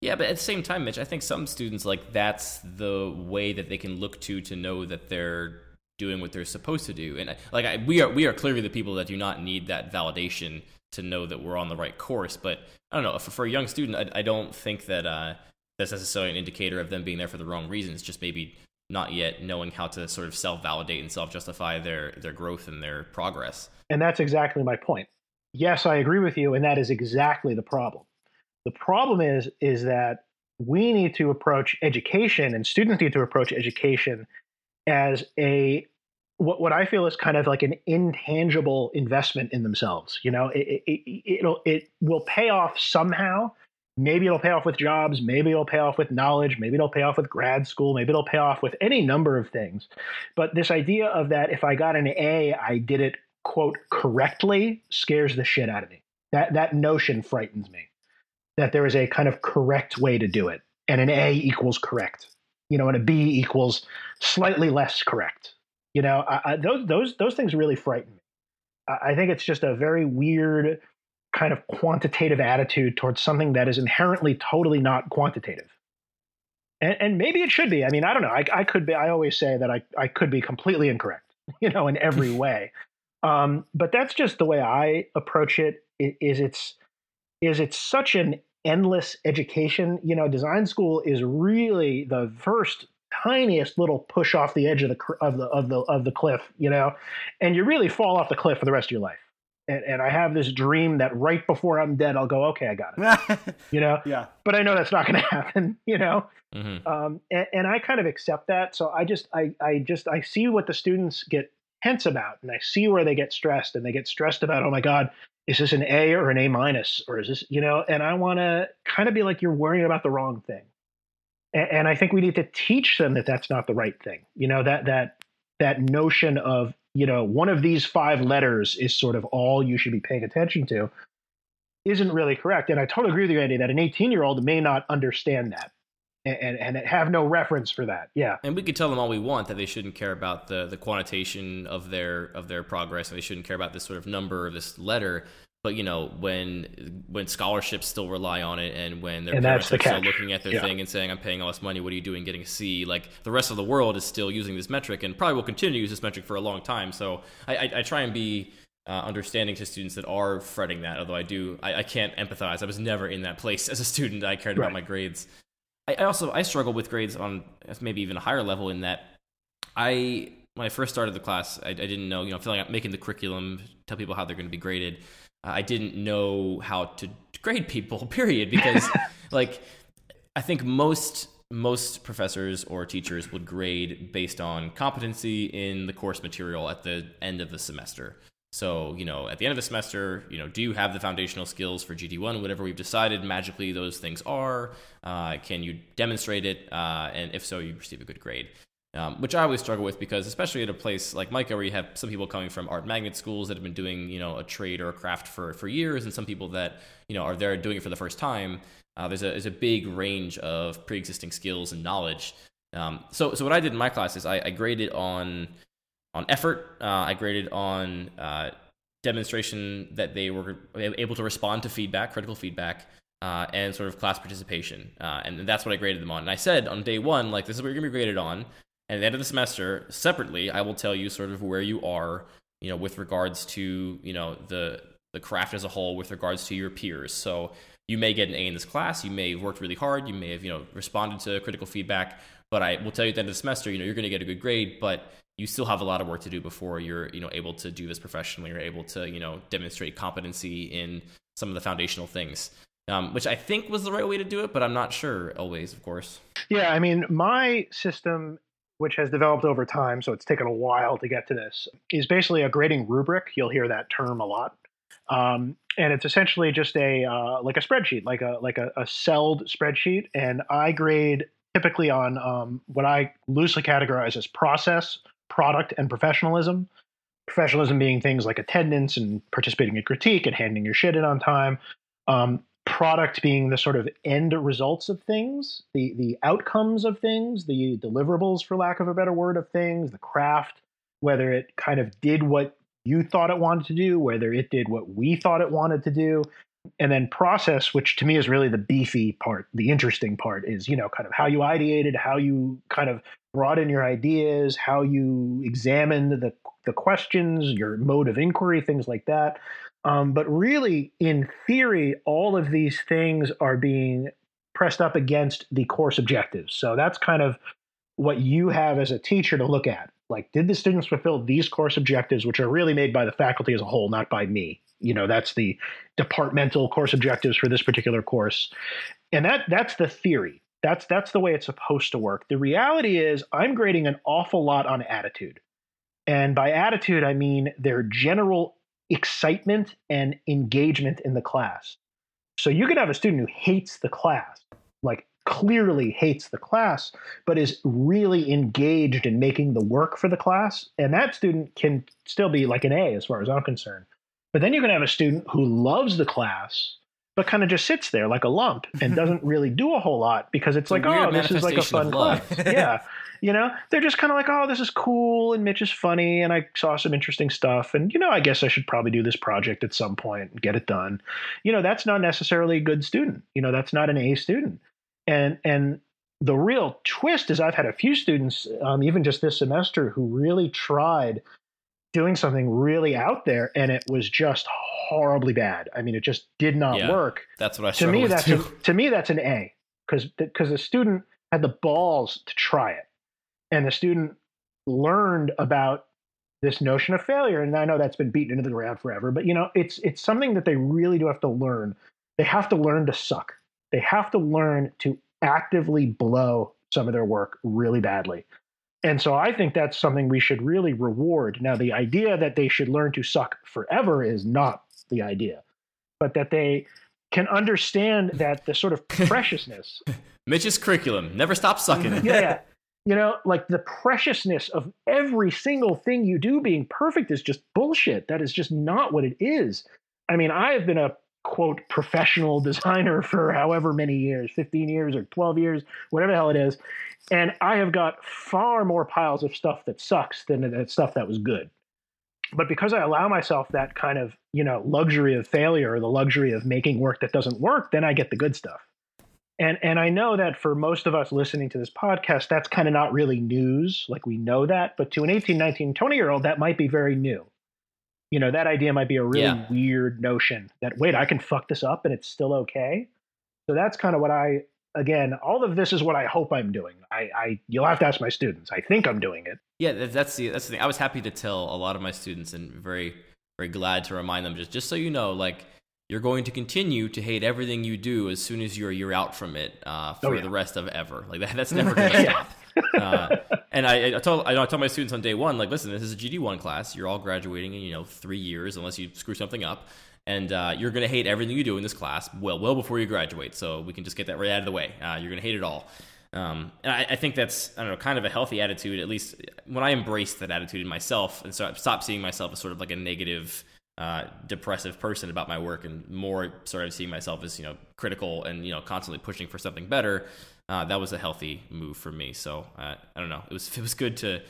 Yeah, but at the same time, Mitch, I think some students like that's the way that they can look to to know that they're doing what they're supposed to do. And like I, we are, we are clearly the people that do not need that validation to know that we're on the right course. But I don't know for, for a young student, I, I don't think that uh, that's necessarily an indicator of them being there for the wrong reasons. Just maybe not yet knowing how to sort of self validate and self justify their their growth and their progress. And that's exactly my point yes, I agree with you, and that is exactly the problem. The problem is is that we need to approach education, and students need to approach education as a what, what I feel is kind of like an intangible investment in themselves. You know, it, it, it'll it will pay off somehow. Maybe it'll pay off with jobs. Maybe it'll pay off with knowledge. Maybe it'll pay off with grad school. Maybe it'll pay off with any number of things. But this idea of that if I got an A, I did it quote correctly scares the shit out of me. That that notion frightens me. That there is a kind of correct way to do it, and an A equals correct. You know, and a B equals slightly less correct. You know, I, I, those those those things really frighten me. I, I think it's just a very weird kind of quantitative attitude towards something that is inherently totally not quantitative. And, and, maybe it should be. I mean, I don't know. I, I could be. I always say that I, I could be completely incorrect, you know, in every way. Um, but that's just the way I approach it. Is it's is it's such an endless education. You know, design school is really the first tiniest little push off the edge of the of the of the of the cliff. You know, and you really fall off the cliff for the rest of your life. And, and I have this dream that right before I'm dead, I'll go, okay, I got it. you know, yeah. But I know that's not going to happen. You know, mm-hmm. um, and, and I kind of accept that. So I just I I just I see what the students get tense about and I see where they get stressed and they get stressed about, oh my God, is this an A or an A minus? Or is this, you know, and I want to kind of be like, you're worrying about the wrong thing. And, and I think we need to teach them that that's not the right thing. You know, that, that, that notion of, you know, one of these five letters is sort of all you should be paying attention to isn't really correct. And I totally agree with you, Andy, that an 18 year old may not understand that and, and have no reference for that. Yeah. And we could tell them all we want that they shouldn't care about the the quantitation of their of their progress and they shouldn't care about this sort of number or this letter. But you know, when when scholarships still rely on it and when their and parents the are catch. still looking at their Yeah. thing and saying, I'm paying all this money, what are you doing getting a C? Like the rest of the world is still using this metric and probably will continue to use this metric for a long time. So I, I, I try and be uh, understanding to students that are fretting that, although I do I, I can't empathize. I was never in that place as a student. I cared Right. about my grades. I, I also I struggle with grades on maybe even a higher level in that I when I first started the class I, I didn't know you know filling out making the curriculum tell people how they're going to be graded. Uh, I didn't know how to grade people period because like I think most most professors or teachers would grade based on competency in the course material at the end of the semester So, you know, at the end of the semester, you know, do you have the foundational skills for GD1, whatever we've decided magically those things are? Uh, can you demonstrate it? Uh, and if so, you receive a good grade. Um, which I always struggle with because, especially at a place like MICA, where you have some people coming from art magnet schools that have been doing, you know, a trade or a craft for, for years, and some people that, you know, are there doing it for the first time. Uh, there's, a, there's a big range of pre existing skills and knowledge. Um, so, so what I did in my class is I, I graded on on effort. Uh, I graded on uh, demonstration that they were able to respond to feedback, critical feedback, uh, and sort of class participation. Uh, and that's what I graded them on. And I said on day one, like, this is what you're going to be graded on. And at the end of the semester, separately, I will tell you sort of where you are, you know, with regards to, you know, the the craft as a whole, with regards to your peers. So you may get an A in this class. You may have worked really hard. You may have, you know, responded to critical feedback. But I will tell you at the end of the semester, you know, you're going to get a good grade, but you still have a lot of work to do before you're you know able to do this professionally or able to you know demonstrate competency in some of the foundational things. Um, which i think was the right way to do it but i'm not sure always of course. Yeah i mean my system which has developed over time so it's taken a while to get to this is basically a grading rubric. You'll hear that term a lot. Um, and it's essentially just a uh, like a spreadsheet like a like a, a celled spreadsheet. And i grade typically on um, what i loosely categorize as process product and professionalism. Professionalism being things like attendance and participating in critique and handing your shit in on time. Um, product being the sort of end results of things, the the outcomes of things, the deliverables, for lack of a better word, of things, the craft, whether it kind of did what you thought it wanted to do, whether it did what we thought it wanted to do. And then process, which to me is really the beefy part, the interesting part is, you know, kind of how you ideated, how you kind of in your ideas, how you examined the the questions, your mode of inquiry, things like that. Um, but really, in theory, all of these things are being pressed up against the course objectives. So that's kind of what you have as a teacher to look at. Like, did the students fulfill these course objectives, which are really made by the faculty as a whole, not by me? You know, that's the departmental course objectives for this particular course, and that that's the theory. That's that's the way it's supposed to work. The reality is I'm grading an awful lot on attitude. And by attitude I mean their general excitement and engagement in the class. So you can have a student who hates the class, like clearly hates the class, but is really engaged in making the work for the class. And that student can still be like an A as far as I'm concerned. But then you can have a student who loves the class but kind of just sits there like a lump and doesn't really do a whole lot because it's, it's like, oh, this is like a fun club. yeah. You know, they're just kind of like, oh, this is cool and Mitch is funny and I saw some interesting stuff. And, you know, I guess I should probably do this project at some point and get it done. You know, that's not necessarily a good student. You know, that's not an A student. And, and, the real twist is I've had a few students, um, even just this semester, who really tried doing something really out there and it was just horribly bad. I mean, it just did not yeah, work. That's what I to me. That's a, to me that's an A because because the student had the balls to try it, and the student learned about this notion of failure. And I know that's been beaten into the ground forever, but you know, it's it's something that they really do have to learn. They have to learn to suck. They have to learn to actively blow some of their work really badly. And so I think that's something we should really reward. Now, the idea that they should learn to suck forever is not the idea, but that they can understand that the sort of preciousness. Mitch's curriculum never stop sucking. yeah, yeah. You know, like the preciousness of every single thing you do being perfect is just bullshit. That is just not what it is. I mean, I have been a quote professional designer for however many years 15 years or 12 years whatever the hell it is and I have got far more piles of stuff that sucks than the stuff that was good. But because I allow myself that kind of, you know, luxury of failure or the luxury of making work that doesn't work, then I get the good stuff. And and I know that for most of us listening to this podcast, that's kind of not really news. Like we know that, but to an 18, 19, 20 year old, that might be very new. You know, that idea might be a really yeah. weird notion that wait, I can fuck this up and it's still okay. So that's kind of what I again, all of this is what I hope I'm doing. I, I you'll have to ask my students. I think I'm doing it. Yeah, that's the that's the thing. I was happy to tell a lot of my students, and very very glad to remind them just just so you know, like you're going to continue to hate everything you do as soon as you're you're out from it uh, for oh, yeah. the rest of ever. Like that, that's never going to stop. uh, and I, I told I, I told my students on day one, like, listen, this is a GD one class. You're all graduating in you know three years, unless you screw something up, and uh, you're going to hate everything you do in this class well, well before you graduate. So we can just get that right out of the way. Uh, you're going to hate it all. Um, and I, I, think that's I don't know, kind of a healthy attitude. At least when I embraced that attitude in myself, and so I stopped seeing myself as sort of like a negative uh, depressive person about my work and more sort of seeing myself as you know critical and you know constantly pushing for something better uh, that was a healthy move for me so uh, i don't know it was it was good to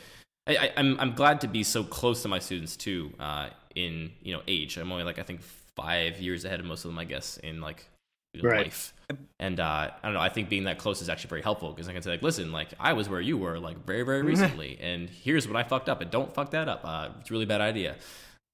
I, am I'm, I'm glad to be so close to my students too uh, in you know age i'm only like i think five years ahead of most of them i guess in like right. life and uh, i don't know i think being that close is actually very helpful because i can say like listen like i was where you were like very very recently and here's what i fucked up and don't fuck that up uh, it's a really bad idea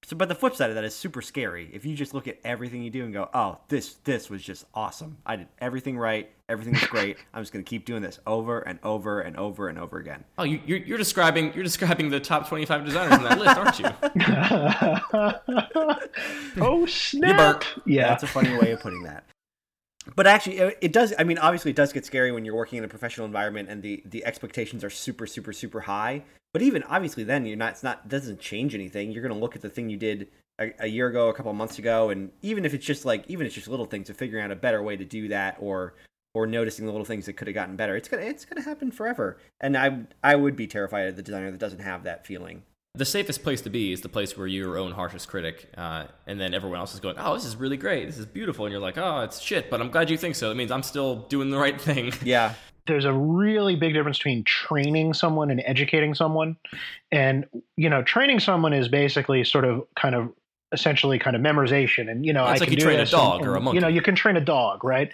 so, but the flip side of that is super scary. If you just look at everything you do and go, "Oh, this this was just awesome. I did everything right. Everything was great. I'm just going to keep doing this over and over and over and over again." Oh, you, you're, you're describing you're describing the top 25 designers in that list, aren't you? oh snap! Yeah, that's a funny way of putting that. But actually, it does. I mean, obviously, it does get scary when you're working in a professional environment and the the expectations are super, super, super high. But even obviously, then you're not. It's not. It doesn't change anything. You're going to look at the thing you did a, a, year ago, a couple of months ago, and even if it's just like, even if it's just little things of figuring out a better way to do that, or or noticing the little things that could have gotten better, it's gonna it's gonna happen forever. And I I would be terrified of the designer that doesn't have that feeling the safest place to be is the place where you're your own harshest critic, uh, and then everyone else is going, "Oh, this is really great. This is beautiful," and you're like, "Oh, it's shit," but I'm glad you think so. It means I'm still doing the right thing. Yeah. There's a really big difference between training someone and educating someone. And, you know, training someone is basically sort of kind of essentially kind of memorization. And you know it's I like you train a dog and, or a monkey you know you can train a dog right?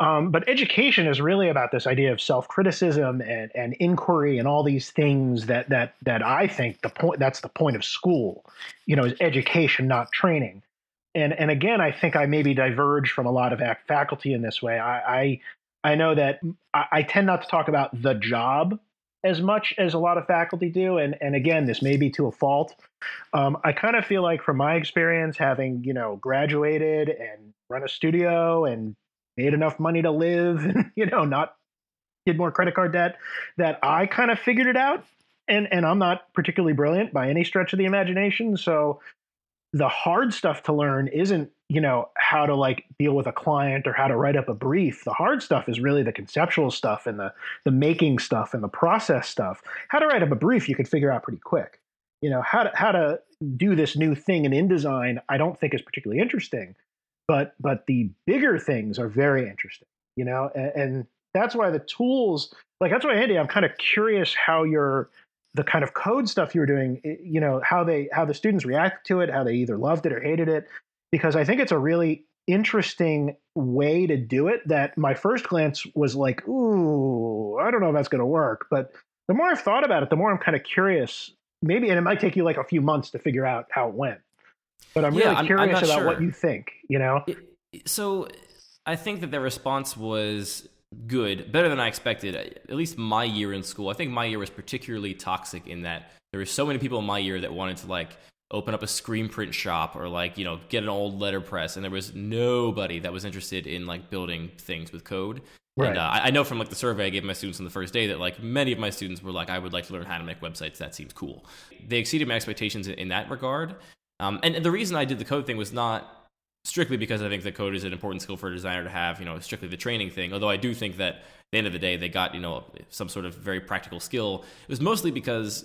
Um, but education is really about this idea of self-criticism and, and inquiry and all these things that that that i think the point that's the point of school you know is education not training. And and again i think i maybe diverge from a lot of faculty in this way. I i, I know that I, I tend not to talk about the job as much as a lot of faculty do. And, and again, this may be to a fault. Um, I kind of feel like from my experience, having, you know, graduated and run a studio and made enough money to live and, you know, not did more credit card debt, that I kind of figured it out. And, and I'm not particularly brilliant by any stretch of the imagination. So the hard stuff to learn isn't you know how to like deal with a client or how to write up a brief the hard stuff is really the conceptual stuff and the the making stuff and the process stuff. How to write up a brief you can figure out pretty quick. You know how to how to do this new thing in InDesign I don't think is particularly interesting but but the bigger things are very interesting you know and, and that's why the tools like that's why Andy I'm kind of curious how you're the kind of code stuff you were doing, eh, you know, how they how the students react to it, how they either loved it or hated it, because I think it's a really interesting way to do it. That my first glance was like, ooh, I don't know if that's going to work, but the more I've thought about it, the more I'm kind of curious. Maybe, and it might take you like a few months to figure out how it went. But I'm yeah, really curious I'm, I'm about sure. what you think. You know, so I think that the response was good, better than I expected. At least my year in school, I think my year was particularly toxic in that there were so many people in my year that wanted to like open up a screen print shop or like you know get an old letterpress, and there was nobody that was interested in like building things with code. Right. And uh, I know from like the survey I gave my students on the first day that like many of my students were like, I would like to learn how to make websites. That seems cool. They exceeded my expectations in, in that regard. Um, and, and the reason I did the code thing was not strictly because I think the code is an important skill for a designer to have, you know, strictly the training thing. Although I do think that at the end of the day, they got, you know, some sort of very practical skill. It was mostly because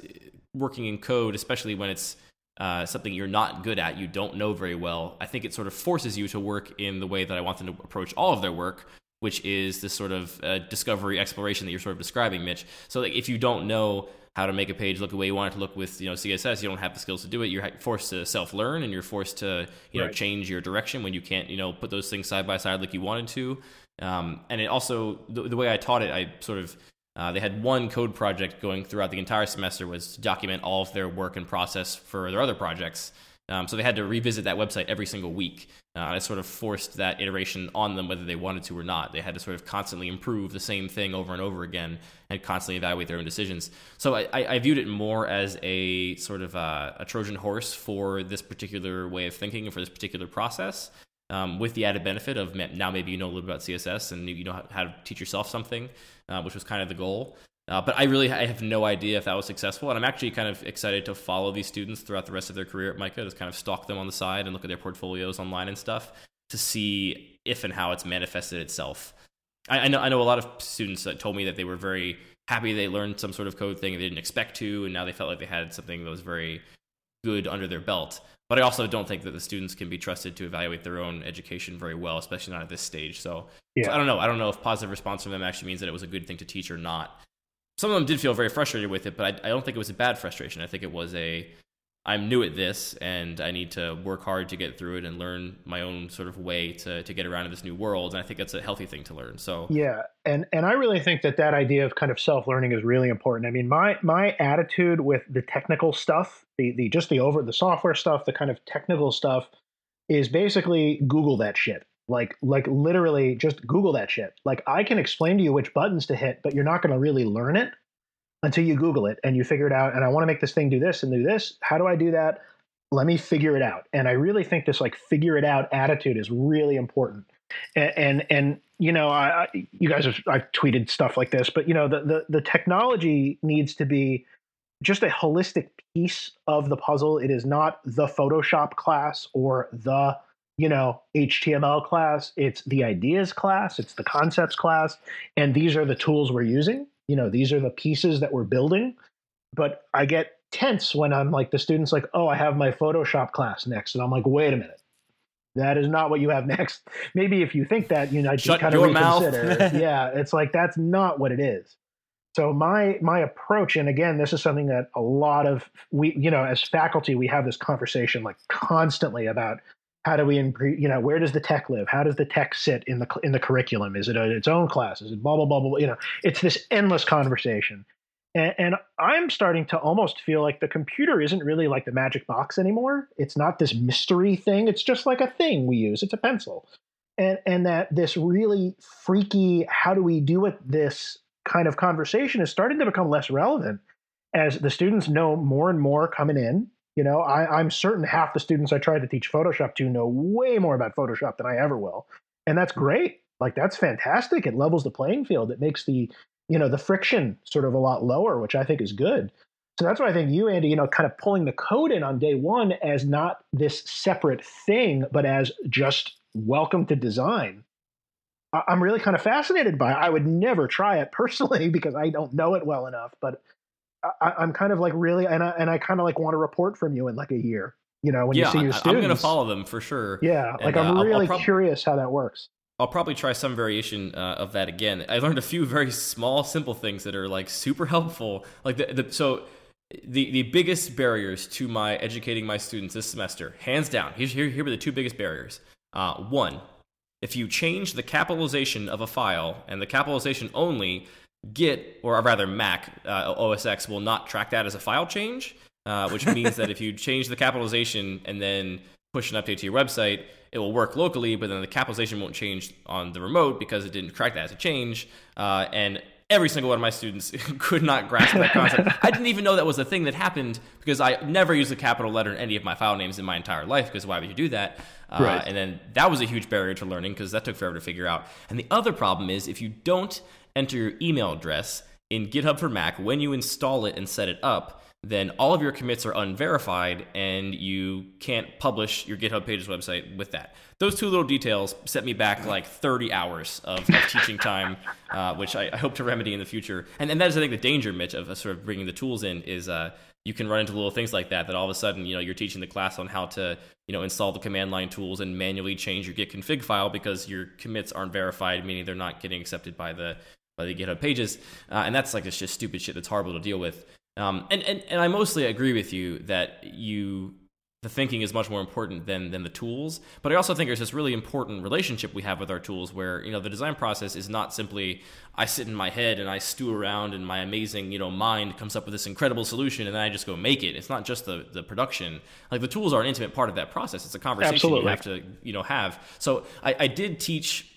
working in code, especially when it's uh, something you're not good at, you don't know very well, I think it sort of forces you to work in the way that I want them to approach all of their work, which is this sort of uh, discovery exploration that you're sort of describing, Mitch. So like, if you don't know how to make a page look the way you want it to look with you know css you don't have the skills to do it you're forced to self-learn and you're forced to you know right. change your direction when you can't you know put those things side by side like you wanted to um, and it also the, the, way i taught it i sort of uh, they had one code project going throughout the entire semester was to document all of their work and process for their other projects um, so they had to revisit that website every single week. Uh, I sort of forced that iteration on them whether they wanted to or not. They had to sort of constantly improve the same thing over and over again and constantly evaluate their own decisions. So I, I viewed it more as a sort of uh, a Trojan horse for this particular way of thinking and for this particular process. Um, with the added benefit of now maybe you know a little bit about CSS and you know how to teach yourself something, uh, which was kind of the goal. Uh, but I really I have no idea if that was successful, and I'm actually kind of excited to follow these students throughout the rest of their career at MICA, just kind of stalk them on the side and look at their portfolios online and stuff to see if and how it's manifested itself. I, I know I know a lot of students that told me that they were very happy they learned some sort of code thing they didn't expect to, and now they felt like they had something that was very good under their belt. But I also don't think that the students can be trusted to evaluate their own education very well, especially not at this stage. So, Yeah. so I don't know. I don't know if positive response from them actually means that it was a good thing to teach or not. Some of them did feel very frustrated with it, but I, I don't think it was a bad frustration. I think it was a I'm new at this and I need to work hard to get through it and learn my own sort of way to, to get around in this new world. And I think that's a healthy thing to learn. So Yeah, and and I really think that that idea of kind of self learning is really important. I mean, my my attitude with the technical stuff, the the just the over the software stuff, the kind of technical stuff, is basically Google that shit. Like like literally just Google that shit. Like I can explain to you which buttons to hit, but you're not going to really learn it until you Google it and you figure it out. And I want to make this thing do this and do this. How do I do that? Let me figure it out. And I really think this like figure it out attitude is really important and and, and you know I, I, you guys have I've tweeted stuff like this, but you know the, the the technology needs to be just a holistic piece of the puzzle. It is not the Photoshop class or the you know HTML class. It's the ideas class. It's the concepts class, and these are the tools we're using. You know these are the pieces that we're building. But I get tense when I'm like the students like, oh, I have my Photoshop class next, and I'm like, wait a minute. That is not what you have next. Maybe if you think that, you know, just kind of reconsider. yeah, it's like that's not what it is. So my my approach, and again, this is something that a lot of we, you know, as faculty, we have this conversation like constantly about how do we, incre- you know, where does the tech live? How does the tech sit in the in the curriculum? Is it a, its own class? Is it blah blah blah blah? You know, it's this endless conversation. And, and I'm starting to almost feel like the computer isn't really like the magic box anymore. It's not this mystery thing. It's just like a thing we use. It's a pencil. And, and that this really freaky, how do we do it this kind of conversation is starting to become less relevant as the students know more and more coming in. You know, I, I'm certain half the students I tried to teach Photoshop to know way more about Photoshop than I ever will. And that's mm-hmm. great. Like, that's fantastic. It levels the playing field. It makes the you know the friction sort of a lot lower which i think is good so that's why i think you andy you know kind of pulling the code in on day one as not this separate thing but as just welcome to design i'm really kind of fascinated by it i would never try it personally because i don't know it well enough but I- i'm kind of like really and i, and I kind of like want to report from you in like a year you know when yeah, you see your students I'm going to follow them for sure. yeah like And, uh, i'm I'll- I'll really prob- curious how that works I'll probably try some variation uh, of that again. I learned a few very small, simple things that are like super helpful. Like the, the so the the biggest barriers to my educating my students this semester, hands down. Here's here here are the two biggest barriers. Uh, one, if you change the capitalization of a file and the capitalization only, Git or rather Mac uh, OS X will not track that as a file change, uh, which means that if you change the capitalization and then push an update to your website, it will work locally, but then the capitalization won't change on the remote because it didn't track that as a change. Uh, and every single one of my students could not grasp that concept. I didn't even know that was a thing that happened because I never used a capital letter in any of my file names in my entire life. Because why would you do that? Uh, Right. And then that was a huge barrier to learning because that took forever to figure out. And the other problem is if you don't enter your email address in GitHub for Mac when you install it and set it up, then all of your commits are unverified and you can't publish your GitHub Pages website with that. Those two little details set me back like 30 hours of, of teaching time, uh, which I, I hope to remedy in the future. And, and that is, I think, the danger, Mitch, of sort of bringing the tools in is uh, you can run into little things like that, that all of a sudden, you know, you're teaching the class on how to, you know, install the command line tools and manually change your git config file because your commits aren't verified, meaning they're not getting accepted by the by the GitHub pages, uh, and that's like it's just stupid shit that's horrible to deal with. Um, and, and and I mostly agree with you that you the thinking is much more important than than the tools. But I also think there's this really important relationship we have with our tools, where you know the design process is not simply I sit in my head and I stew around and my amazing you know mind comes up with this incredible solution and then I just go make it. It's not just the the production. Like the tools are an intimate part of that process. It's a conversation Absolutely. you have to you know have. So I, I did teach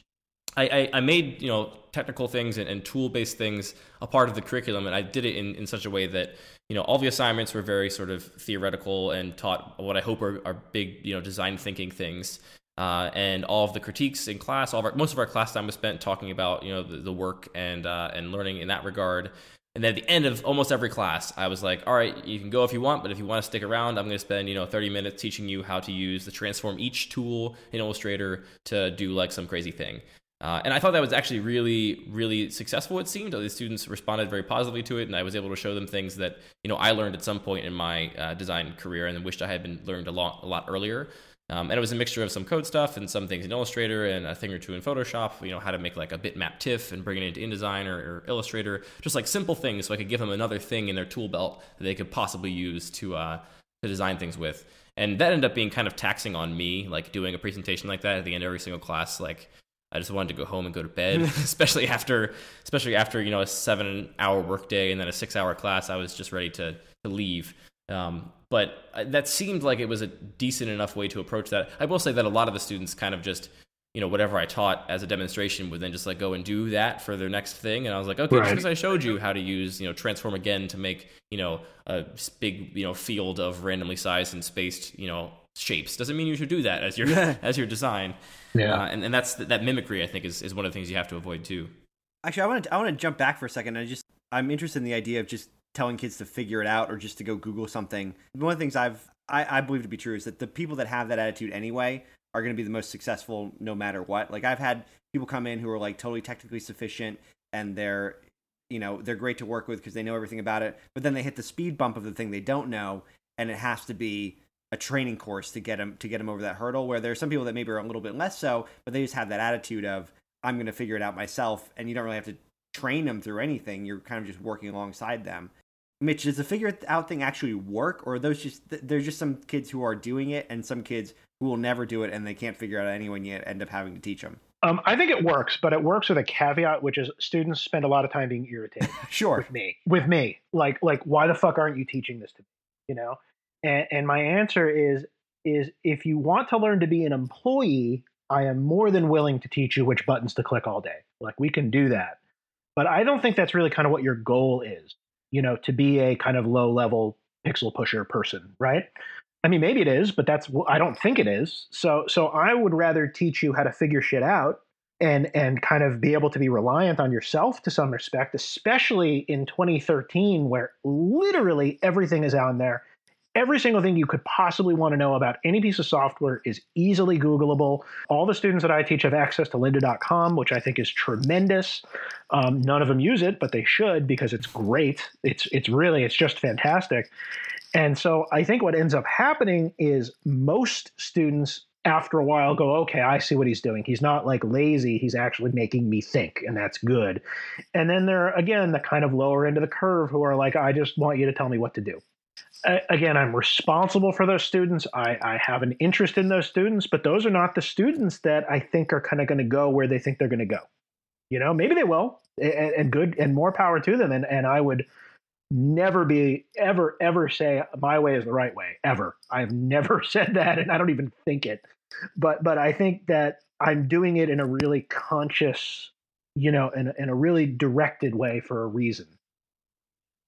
I, I, made you know technical things and, and tool based things a part of the curriculum, and I did it in, in such a way that you know all the assignments were very sort of theoretical and taught what I hope are, are big you know design thinking things. Uh, and all of the critiques in class, all of our, most of our class time was spent talking about you know the, the work and uh, and learning in that regard. And then at the end of almost every class, I was like, all right, you can go if you want, but if you want to stick around, I'm going to spend, you know, 30 minutes teaching you how to use the transform each tool in Illustrator to do like some crazy thing. Uh, and I thought that was actually really, really successful. It seemed the students responded very positively to it, and I was able to show them things that you know I learned at some point in my uh, design career, and wished I had been learned a lot, a lot earlier. Um, and it was a mixture of some code stuff and some things in Illustrator and a thing or two in Photoshop. You know how to make like a bitmap TIFF and bring it into InDesign or, or Illustrator, just like simple things, so I could give them another thing in their tool belt that they could possibly use to uh, to design things with. And that ended up being kind of taxing on me, like doing a presentation like that at the end of every single class, like I just wanted to go home and go to bed, especially after especially after you know a seven hour workday and then a six hour class. I was just ready to to leave. Um, but that seemed like it was a decent enough way to approach that. I will say that a lot of the students kind of just you know whatever I taught as a demonstration would then just like go and do that for their next thing. And I was like, okay, right. because I showed you how to use you know transform again to make you know a big you know field of randomly sized and spaced you know shapes doesn't mean you should do that as your as your design. Yeah, uh, and, and that's that mimicry. I think is, is one of the things you have to avoid too. Actually, I want to I want to jump back for a second. I just I'm interested in the idea of just telling kids to figure it out or just to go Google something. One of the things I've I, I believe to be true is that the people that have that attitude anyway are going to be the most successful no matter what. Like I've had people come in who are like totally technically sufficient and they're you know they're great to work with because they know everything about it, but then they hit the speed bump of the thing they don't know, and it has to be a training course to get them to get them over that hurdle. Where there's some people that maybe are a little bit less so, but they just have that attitude of I'm going to figure it out myself, and you don't really have to train them through anything. You're kind of just working alongside them. Mitch, does the figure out thing actually work, or are those just there's just some kids who are doing it and some kids who will never do it and they can't figure out anyone yet end up having to teach them? Um, I think it works, but it works with a caveat, which is students spend a lot of time being irritated. sure. With me, with me, like like why the fuck aren't you teaching this to me? You know, and, and my answer is is if you want to learn to be an employee, I am more than willing to teach you which buttons to click all day. Like we can do that. But I don't think that's really kind of what your goal is, you know, to be a kind of low level pixel pusher person, right? I mean, maybe it is, but that's I don't think it is. So so I would rather teach you how to figure shit out and and kind of be able to be reliant on yourself to some respect, especially in 2013 where literally everything is out there every single thing you could possibly want to know about any piece of software is easily Googleable. All the students that I teach have access to lynda.com, which I think is tremendous. Um, none of them use it, but they should because it's great. It's it's really it's just fantastic. And so I think what ends up happening is most students after a while go, okay, I see what he's doing. He's not like lazy. He's actually making me think, and that's good. And then there are, again, the kind of lower end of the curve who are like, I just want you to tell me what to do again, I'm responsible for those students. I, I, have an interest in those students, but those are not the students that I think are kind of going to go where they think they're going to go. You know, maybe they will, and, and, good, and more power to them. And, and I would never be ever ever say my way is the right way ever. I've never said that, and I don't even think it. But but I think that I'm doing it in a really conscious, you know, in, in a really directed way for a reason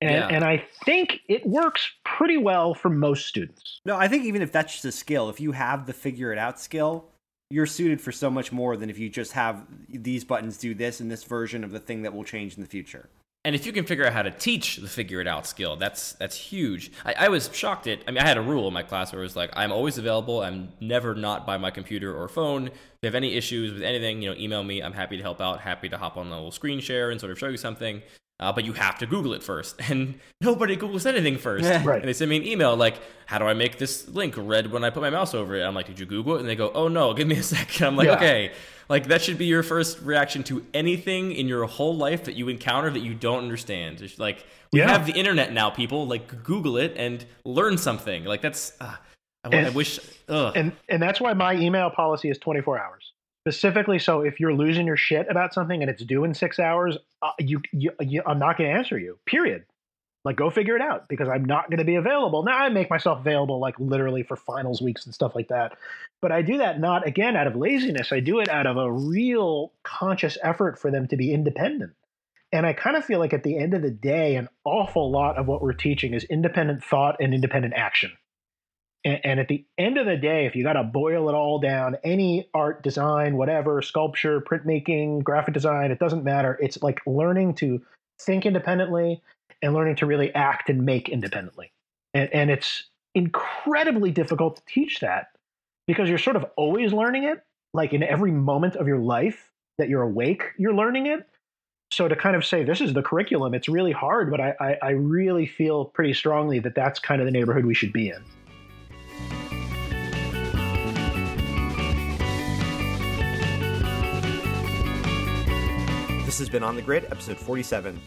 and, yeah. and I think it works pretty well for most students. No, I think even if that's just a skill, if you have the figure it out skill, you're suited for so much more than if you just have these buttons do this in this version of the thing that will change in the future. And if you can figure out how to teach the figure it out skill, that's that's huge. I, I, was shocked at. I mean, I had a rule in my class where it was like, I'm always available. I'm never not by my computer or phone. If you have any issues with anything, you know, email me. I'm happy to help out. Happy to hop on a little screen share and sort of show you something. Uh, but you have to Google it first. And nobody Googles anything first. Yeah, right. And they send me an email like, how do I make this link red when I put my mouse over it? I'm like, did you Google it? And they go, oh no, give me a second. I'm like, yeah. okay. Like that should be your first reaction to anything in your whole life that you encounter that you don't understand. It's like, we yeah. have the internet now, people. Like, Google it and learn something. Like, that's, uh, I, and, I wish. Ugh. And, and that's why my email policy is 24 hours specifically so if you're losing your shit about something and it's due in six hours uh, you, you, you, i'm not going to answer you period. Like go figure it out because i'm not going to be available. Now i make myself available like literally for finals weeks and stuff like that. But i do that not again out of laziness. I do it out of a real conscious effort for them to be independent. And i kind of feel like at the end of the day an awful lot of what we're teaching is independent thought and independent action and, and at the end of the day, if you got to boil it all down, any art, design, whatever, sculpture, printmaking, graphic design, it doesn't matter. It's like learning to think independently and learning to really act and make independently. And, and it's incredibly difficult to teach that because you're sort of always learning it, like in every moment of your life that you're awake, you're learning it. So to kind of say this is the curriculum, it's really hard, but I, I, I really feel pretty strongly that that's kind of the neighborhood we should be in. This has been On the Grid, episode 47.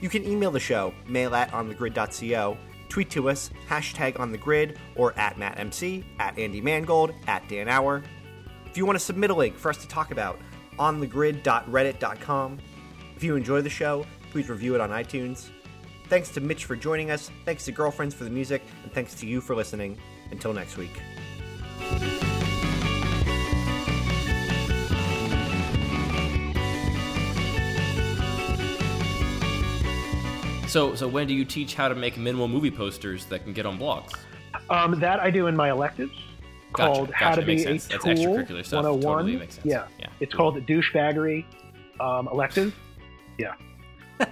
You can email the show, mail at onthegrid.co, tweet to us, hashtag on the grid, or at MattMC, at Andy Mangold, at Dan Auer. If you want to submit a link for us to talk about, onthegrid.reddit.com. If you enjoy the show, please review it on iTunes. Thanks to Mitch for joining us, thanks to Girlfriends for the music, and thanks to you for listening. Until next week. So, so when do you teach how to make minimal movie posters that can get on blogs? Um, that I do in my electives Gotcha, called gotcha, How to Be sense. a That's Tool extracurricular stuff. 101. Totally makes sense. Yeah. Yeah, It's cool. called the douchebaggery um, elective. Yeah.